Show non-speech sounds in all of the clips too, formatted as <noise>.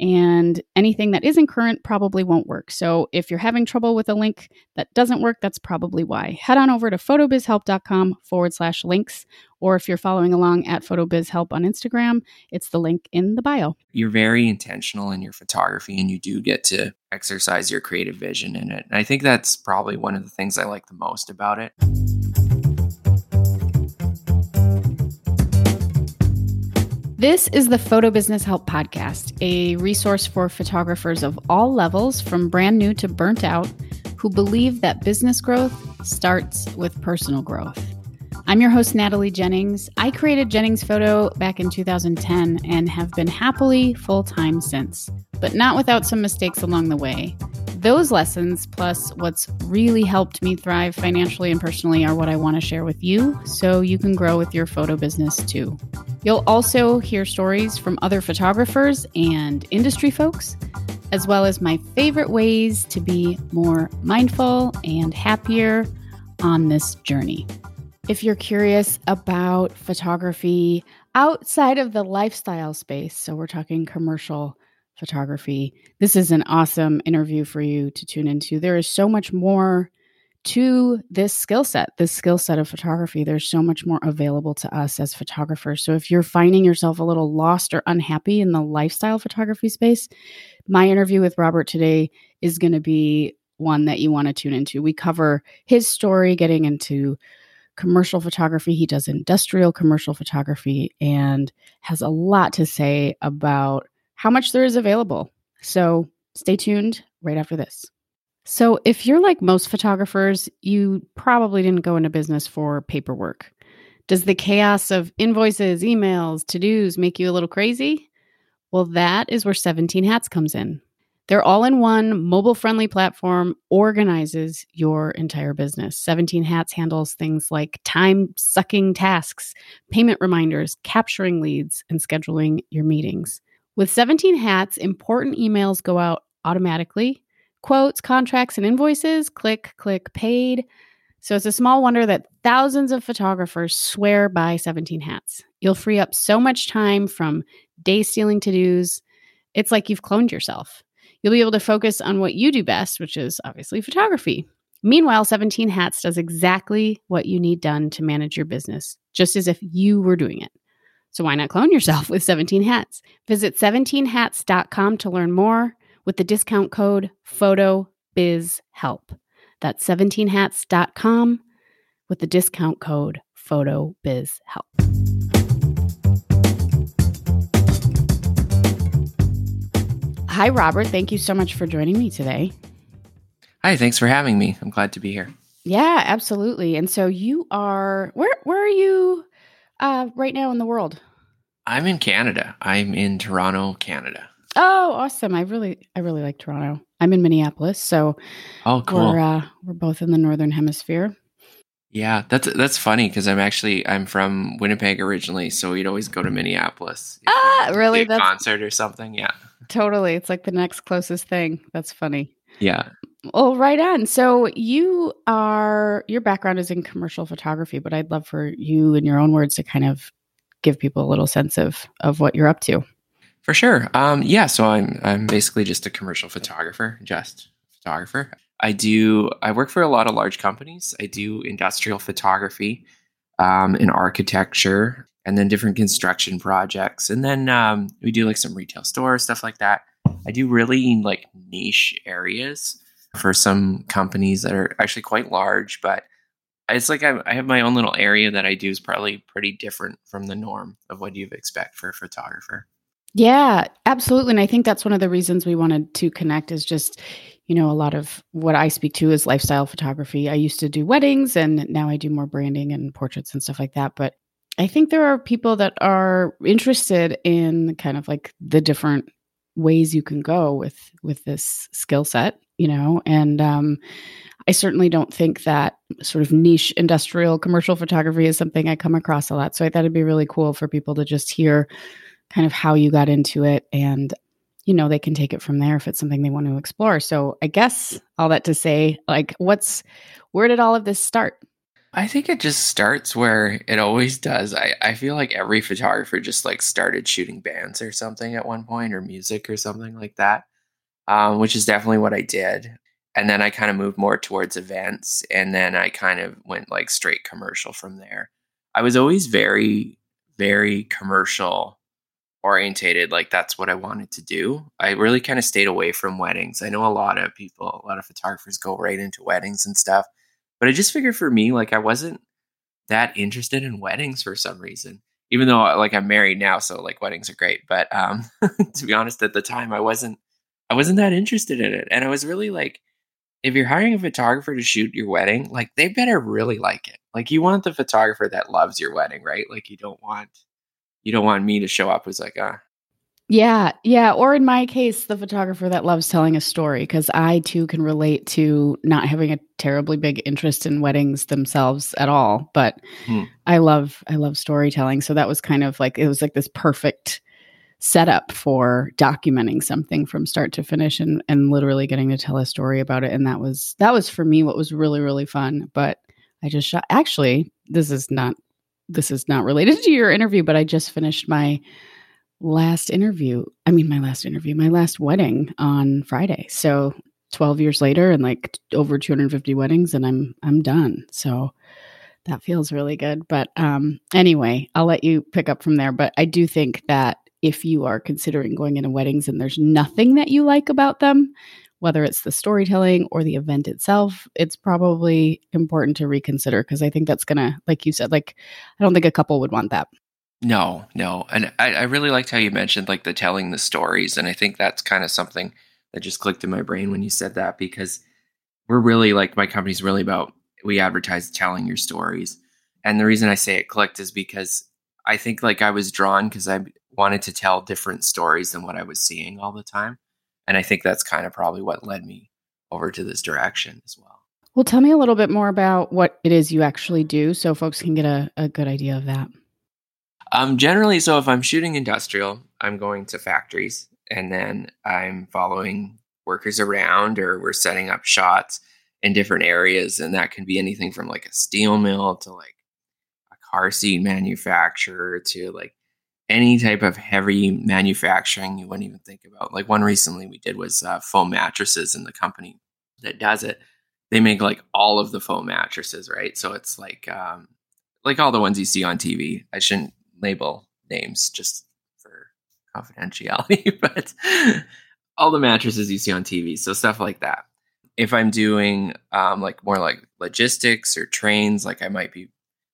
and anything that isn't current probably won't work. So if you're having trouble with a link that doesn't work, that's probably why. Head on over to photobizhelp.com forward slash links, or if you're following along at photobizhelp on Instagram, it's the link in the bio. You're very intentional in your photography and you do get to exercise your creative vision in it. And I think that's probably one of the things I like the most about it. This is the Photo Business Help Podcast, a resource for photographers of all levels, from brand new to burnt out, who believe that business growth starts with personal growth. I'm your host, Natalie Jennings. I created Jennings Photo back in 2010 and have been happily full time since, but not without some mistakes along the way. Those lessons, plus what's really helped me thrive financially and personally, are what I want to share with you so you can grow with your photo business too. You'll also hear stories from other photographers and industry folks, as well as my favorite ways to be more mindful and happier on this journey. If you're curious about photography outside of the lifestyle space, so we're talking commercial photography. This is an awesome interview for you to tune into. There is so much more to this skill set, this skill set of photography. There's so much more available to us as photographers. So if you're finding yourself a little lost or unhappy in the lifestyle photography space, my interview with Robert today is going to be one that you want to tune into. We cover his story getting into commercial photography. He does industrial commercial photography and has a lot to say about how much there is available. So stay tuned right after this. So, if you're like most photographers, you probably didn't go into business for paperwork. Does the chaos of invoices, emails, to dos make you a little crazy? Well, that is where 17 Hats comes in. Their all in one mobile friendly platform organizes your entire business. 17 Hats handles things like time sucking tasks, payment reminders, capturing leads, and scheduling your meetings. With 17 hats, important emails go out automatically. Quotes, contracts, and invoices click, click, paid. So it's a small wonder that thousands of photographers swear by 17 hats. You'll free up so much time from day stealing to dos. It's like you've cloned yourself. You'll be able to focus on what you do best, which is obviously photography. Meanwhile, 17 Hats does exactly what you need done to manage your business, just as if you were doing it. So why not clone yourself <laughs> with 17 hats? Visit 17hats.com to learn more with the discount code PHOTOBIZHELP. That's 17hats.com with the discount code PHOTOBIZHELP. Hi, Robert. Thank you so much for joining me today. Hi, thanks for having me. I'm glad to be here. Yeah, absolutely. And so you are where where are you uh, right now in the world? I'm in Canada. I'm in Toronto, Canada. Oh, awesome! I really, I really like Toronto. I'm in Minneapolis, so oh, cool. We're uh, we're both in the northern hemisphere. Yeah, that's that's funny because I'm actually I'm from Winnipeg originally, so we'd always go to Minneapolis. Ah, really? That's concert or something. Yeah, totally. It's like the next closest thing. That's funny. Yeah. Well, right on. So you are your background is in commercial photography, but I'd love for you, in your own words, to kind of give people a little sense of of what you're up to. For sure. Um, yeah. So I'm I'm basically just a commercial photographer, just photographer. I do. I work for a lot of large companies. I do industrial photography, um, in architecture, and then different construction projects, and then um, we do like some retail stores, stuff like that. I do really like niche areas for some companies that are actually quite large, but it's like I, I have my own little area that I do is probably pretty different from the norm of what you'd expect for a photographer. Yeah, absolutely. And I think that's one of the reasons we wanted to connect is just, you know, a lot of what I speak to is lifestyle photography. I used to do weddings and now I do more branding and portraits and stuff like that. But I think there are people that are interested in kind of like the different ways you can go with with this skill set you know and um, i certainly don't think that sort of niche industrial commercial photography is something i come across a lot so i thought it'd be really cool for people to just hear kind of how you got into it and you know they can take it from there if it's something they want to explore. So i guess all that to say like what's where did all of this start? I think it just starts where it always does. I, I feel like every photographer just like started shooting bands or something at one point or music or something like that, um, which is definitely what I did. And then I kind of moved more towards events and then I kind of went like straight commercial from there. I was always very, very commercial orientated. Like that's what I wanted to do. I really kind of stayed away from weddings. I know a lot of people, a lot of photographers go right into weddings and stuff but I just figured for me, like I wasn't that interested in weddings for some reason. Even though like I'm married now, so like weddings are great. But um <laughs> to be honest, at the time I wasn't I wasn't that interested in it. And I was really like, if you're hiring a photographer to shoot your wedding, like they better really like it. Like you want the photographer that loves your wedding, right? Like you don't want you don't want me to show up who's like, ah, yeah, yeah. Or in my case, the photographer that loves telling a story, because I too can relate to not having a terribly big interest in weddings themselves at all. But hmm. I love, I love storytelling. So that was kind of like it was like this perfect setup for documenting something from start to finish and and literally getting to tell a story about it. And that was that was for me what was really really fun. But I just shot. Actually, this is not this is not related <laughs> to your interview, but I just finished my last interview. I mean, my last interview, my last wedding on Friday. So 12 years later and like over 250 weddings and I'm I'm done. So that feels really good. But um anyway, I'll let you pick up from there, but I do think that if you are considering going into weddings and there's nothing that you like about them, whether it's the storytelling or the event itself, it's probably important to reconsider because I think that's going to like you said like I don't think a couple would want that. No, no. And I, I really liked how you mentioned like the telling the stories. And I think that's kind of something that just clicked in my brain when you said that because we're really like my company's really about we advertise telling your stories. And the reason I say it clicked is because I think like I was drawn because I wanted to tell different stories than what I was seeing all the time. And I think that's kind of probably what led me over to this direction as well. Well, tell me a little bit more about what it is you actually do so folks can get a, a good idea of that. Um, generally, so if I'm shooting industrial, I'm going to factories and then I'm following workers around or we're setting up shots in different areas. And that can be anything from like a steel mill to like a car seat manufacturer to like any type of heavy manufacturing you wouldn't even think about. Like one recently we did was uh, foam mattresses, and the company that does it, they make like all of the foam mattresses, right? So it's like um, like all the ones you see on TV. I shouldn't label names just for confidentiality, <laughs> but all the mattresses you see on TV, so stuff like that. If I'm doing um, like more like logistics or trains, like I might be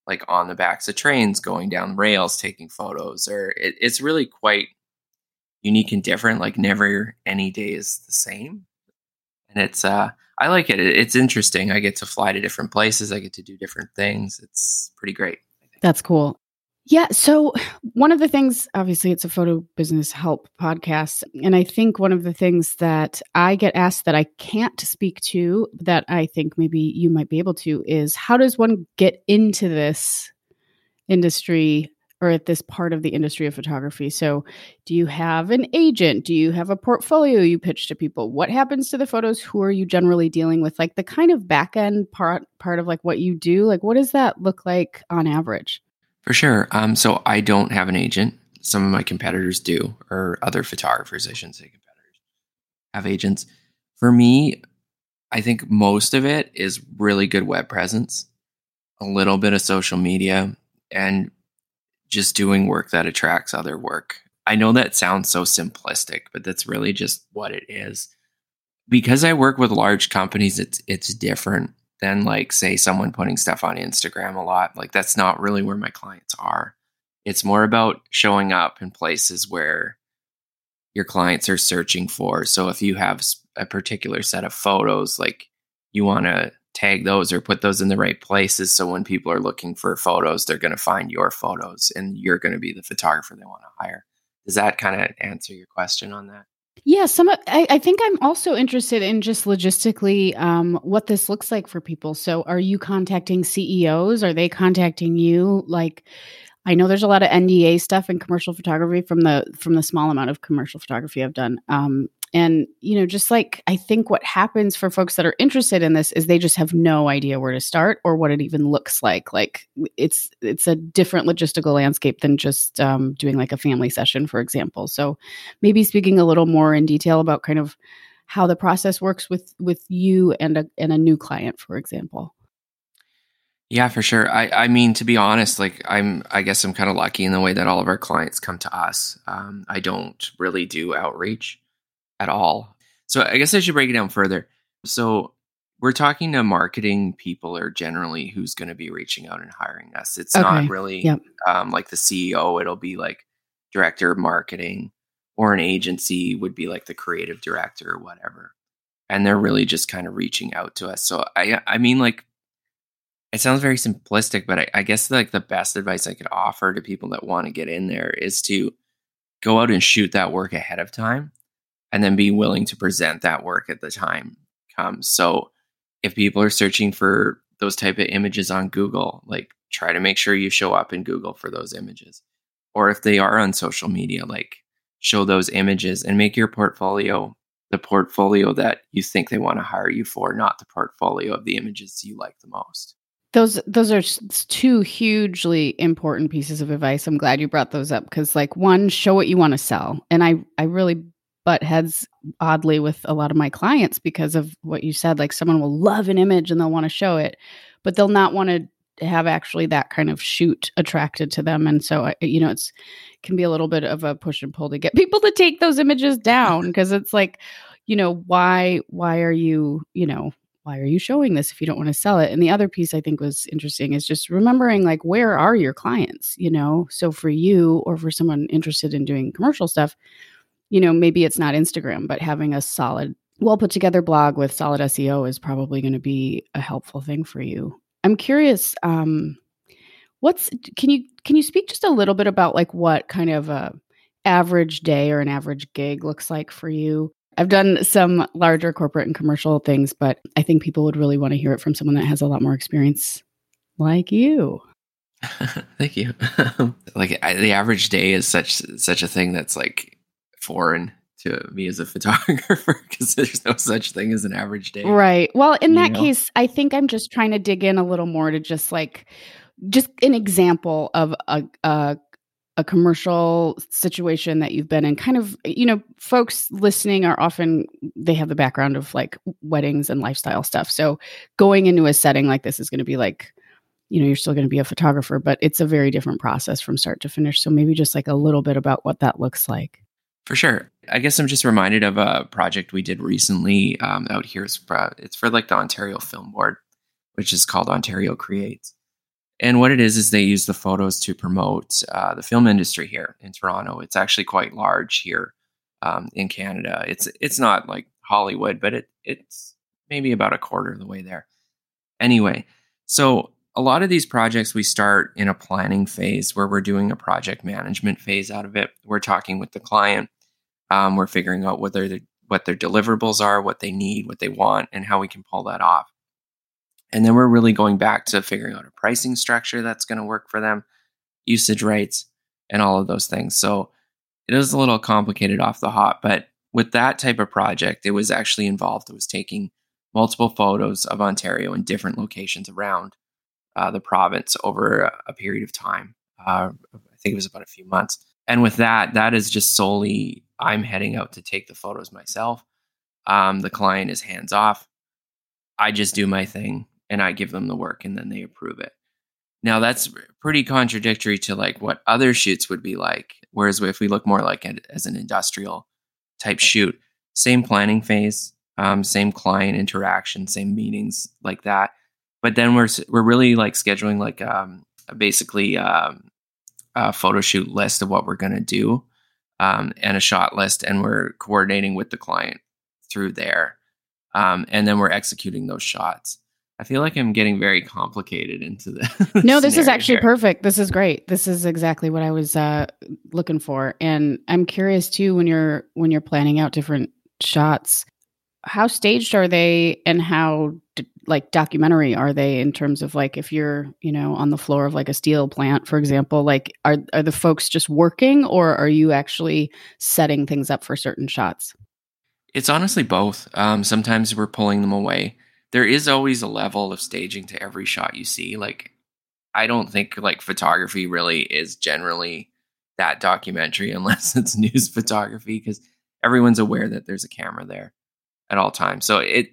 like on the backs of trains going down rails taking photos, or it, it's really quite unique and different. Like never any day is the same, and it's uh I like it. It's interesting. I get to fly to different places. I get to do different things. It's pretty great. That's cool. Yeah. So, one of the things, obviously, it's a photo business help podcast. And I think one of the things that I get asked that I can't speak to, that I think maybe you might be able to, is how does one get into this industry or at this part of the industry of photography? So, do you have an agent? Do you have a portfolio you pitch to people? What happens to the photos? Who are you generally dealing with? Like the kind of back end part, part of like what you do, like what does that look like on average? For sure. Um, so I don't have an agent. Some of my competitors do, or other photographers, I shouldn't say competitors, have agents. For me, I think most of it is really good web presence, a little bit of social media, and just doing work that attracts other work. I know that sounds so simplistic, but that's really just what it is. Because I work with large companies, it's it's different than like say someone putting stuff on Instagram a lot. Like that's not really where my clients are. It's more about showing up in places where your clients are searching for. So if you have a particular set of photos, like you want to tag those or put those in the right places so when people are looking for photos, they're going to find your photos and you're going to be the photographer they want to hire. Does that kind of answer your question on that? Yeah, some. I, I think I'm also interested in just logistically um, what this looks like for people. So, are you contacting CEOs? Are they contacting you? Like, I know there's a lot of NDA stuff in commercial photography from the from the small amount of commercial photography I've done. Um, and you know, just like I think what happens for folks that are interested in this is they just have no idea where to start or what it even looks like. Like it's it's a different logistical landscape than just um, doing like a family session, for example. So maybe speaking a little more in detail about kind of how the process works with with you and a and a new client, for example. Yeah, for sure. I, I mean, to be honest, like I'm, I guess I'm kind of lucky in the way that all of our clients come to us. Um, I don't really do outreach at all. So I guess I should break it down further. So we're talking to marketing people or generally who's going to be reaching out and hiring us. It's okay. not really yep. um, like the CEO. It'll be like director of marketing or an agency would be like the creative director or whatever. And they're really just kind of reaching out to us. So I, I mean, like it sounds very simplistic, but I, I, guess like the best advice I could offer to people that want to get in there is to go out and shoot that work ahead of time and then be willing to present that work at the time comes. So if people are searching for those type of images on Google, like try to make sure you show up in Google for those images. Or if they are on social media, like show those images and make your portfolio the portfolio that you think they want to hire you for, not the portfolio of the images you like the most. Those those are two hugely important pieces of advice. I'm glad you brought those up because like one, show what you want to sell. And I I really butt heads oddly with a lot of my clients because of what you said. Like someone will love an image and they'll want to show it, but they'll not want to have actually that kind of shoot attracted to them. And so you know, it's can be a little bit of a push and pull to get <laughs> people to take those images down <laughs> because it's like, you know, why why are you, you know, why are you showing this if you don't want to sell it? And the other piece I think was interesting is just remembering like where are your clients, you know? So for you or for someone interested in doing commercial stuff, you know, maybe it's not Instagram, but having a solid well put together blog with solid SEO is probably going to be a helpful thing for you. I'm curious um what's can you can you speak just a little bit about like what kind of a average day or an average gig looks like for you I've done some larger corporate and commercial things, but I think people would really want to hear it from someone that has a lot more experience like you. <laughs> Thank you. <laughs> like I, the average day is such such a thing that's like foreign to me as a <laughs> photographer because there's no such thing as an average day. Right. Well, in that know? case, I think I'm just trying to dig in a little more to just like just an example of a, a a commercial situation that you've been in kind of you know folks listening are often they have the background of like weddings and lifestyle stuff so going into a setting like this is going to be like you know you're still going to be a photographer but it's a very different process from start to finish so maybe just like a little bit about what that looks like for sure i guess i'm just reminded of a project we did recently um, out here it's for, it's for like the ontario film board which is called ontario creates and what it is is they use the photos to promote uh, the film industry here in Toronto. It's actually quite large here um, in Canada. It's it's not like Hollywood, but it it's maybe about a quarter of the way there. Anyway, so a lot of these projects we start in a planning phase where we're doing a project management phase out of it. We're talking with the client. Um, we're figuring out what their what their deliverables are, what they need, what they want, and how we can pull that off. And then we're really going back to figuring out a pricing structure that's going to work for them, usage rates, and all of those things. So it is a little complicated off the hop, but with that type of project, it was actually involved. It was taking multiple photos of Ontario in different locations around uh, the province over a, period of time. Uh, I think it was about a few months. And with that, that is just solely I'm heading out to take the photos myself. Um, the client is hands off. I just do my thing and I give them the work and then they approve it. Now that's pretty contradictory to like what other shoots would be like. Whereas if we look more like it as an industrial type shoot, same planning phase, um, same client interaction, same meetings like that. But then we're we're really like scheduling like um, basically um, a photo shoot list of what we're going to do um, and a shot list, and we're coordinating with the client through there, um, and then we're executing those shots. I feel like I'm getting very complicated into the. <laughs> no, this is actually here. perfect. This is great. This is exactly what I was uh, looking for, and I'm curious too when you're when you're planning out different shots. How staged are they and how like documentary are they in terms of like if you're you know on the floor of like a steel plant for example like are are the folks just working or are you actually setting things up for certain shots? It's honestly both. Um, sometimes we're pulling them away. There is always a level of staging to every shot you see like i don't think like photography really is generally that documentary <laughs> unless it's news photography because everyone's aware that there's a camera there at all times. So it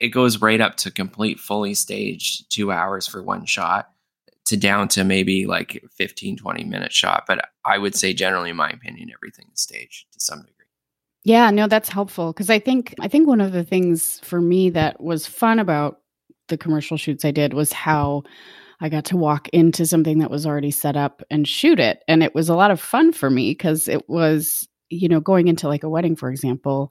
it goes right up to complete fully staged two hours for one shot to down to maybe like 15 20 minute shot. But i would say generally in my opinion everything is staged to some degree. Yeah no that's helpful. Because i think i think one of the things for me that was fun about the commercial shoots i did was how i got to walk into something that was already set up and shoot it. And it was a lot of fun for me because it was you know going into like a wedding for example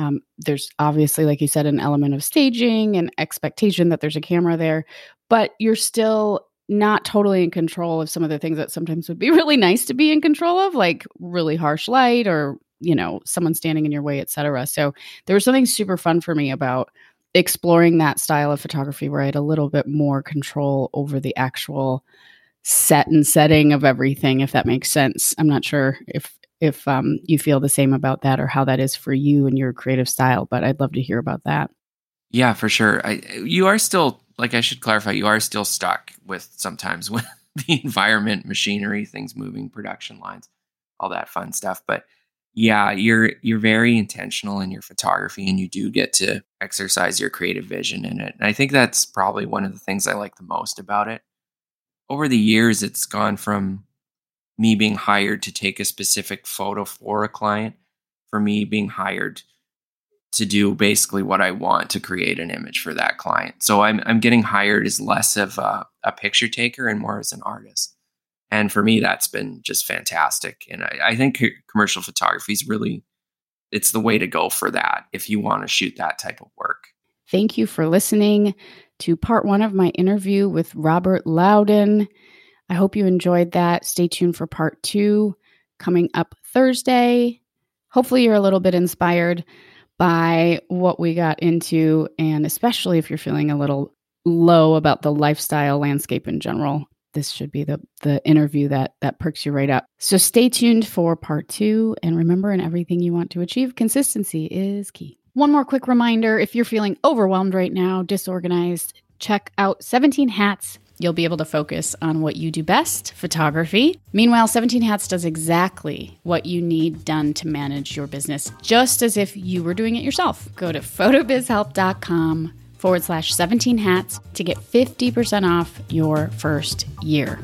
um, there's obviously, like you said, an element of staging and expectation that there's a camera there, but you're still not totally in control of some of the things that sometimes would be <laughs> really nice to be in control of, like really harsh light or you know someone standing in your way, etc. So there was something super fun for me about exploring that style of photography where I had a little bit more control over the actual set and setting of everything if that makes sense i'm not sure if if um, you feel the same about that or how that is for you and your creative style. But I'd love to hear about that. Yeah, for sure. I, you are still, like, I should clarify, you are still stuck with sometimes <laughs> with the environment, machinery, things moving, production lines, all that fun stuff. But yeah, you're you're very intentional in your photography, and you do get to exercise your creative vision in it. And I think that's probably one of the things I like the most about it. Over the years, it's gone from me being hired to take a specific photo for a client, for me being hired to do basically what I want to create an image for that client. So I'm I'm getting hired as less of a, a picture taker and more as an artist. And for me, that's been just fantastic. And I, I think commercial photography is really it's the way to go for that if you want to shoot that type of work. Thank you for listening to part one of my interview with Robert Loudon. I hope you enjoyed that. Stay tuned for part two coming up Thursday. Hopefully, you're a little bit inspired by what we got into, and especially if you're feeling a little low about the lifestyle landscape in general. This should be the the interview that that perks you right up. So stay tuned for part 2 and remember in everything you want to achieve consistency is key. One more quick reminder if you're feeling overwhelmed right now, disorganized, check out 17 Hats You'll be able to focus on what you do best photography. Meanwhile, 17 Hats does exactly what you need done to manage your business, just as if you were doing it yourself. Go to photobizhelp.com forward slash 17 hats to get 50% off your first year.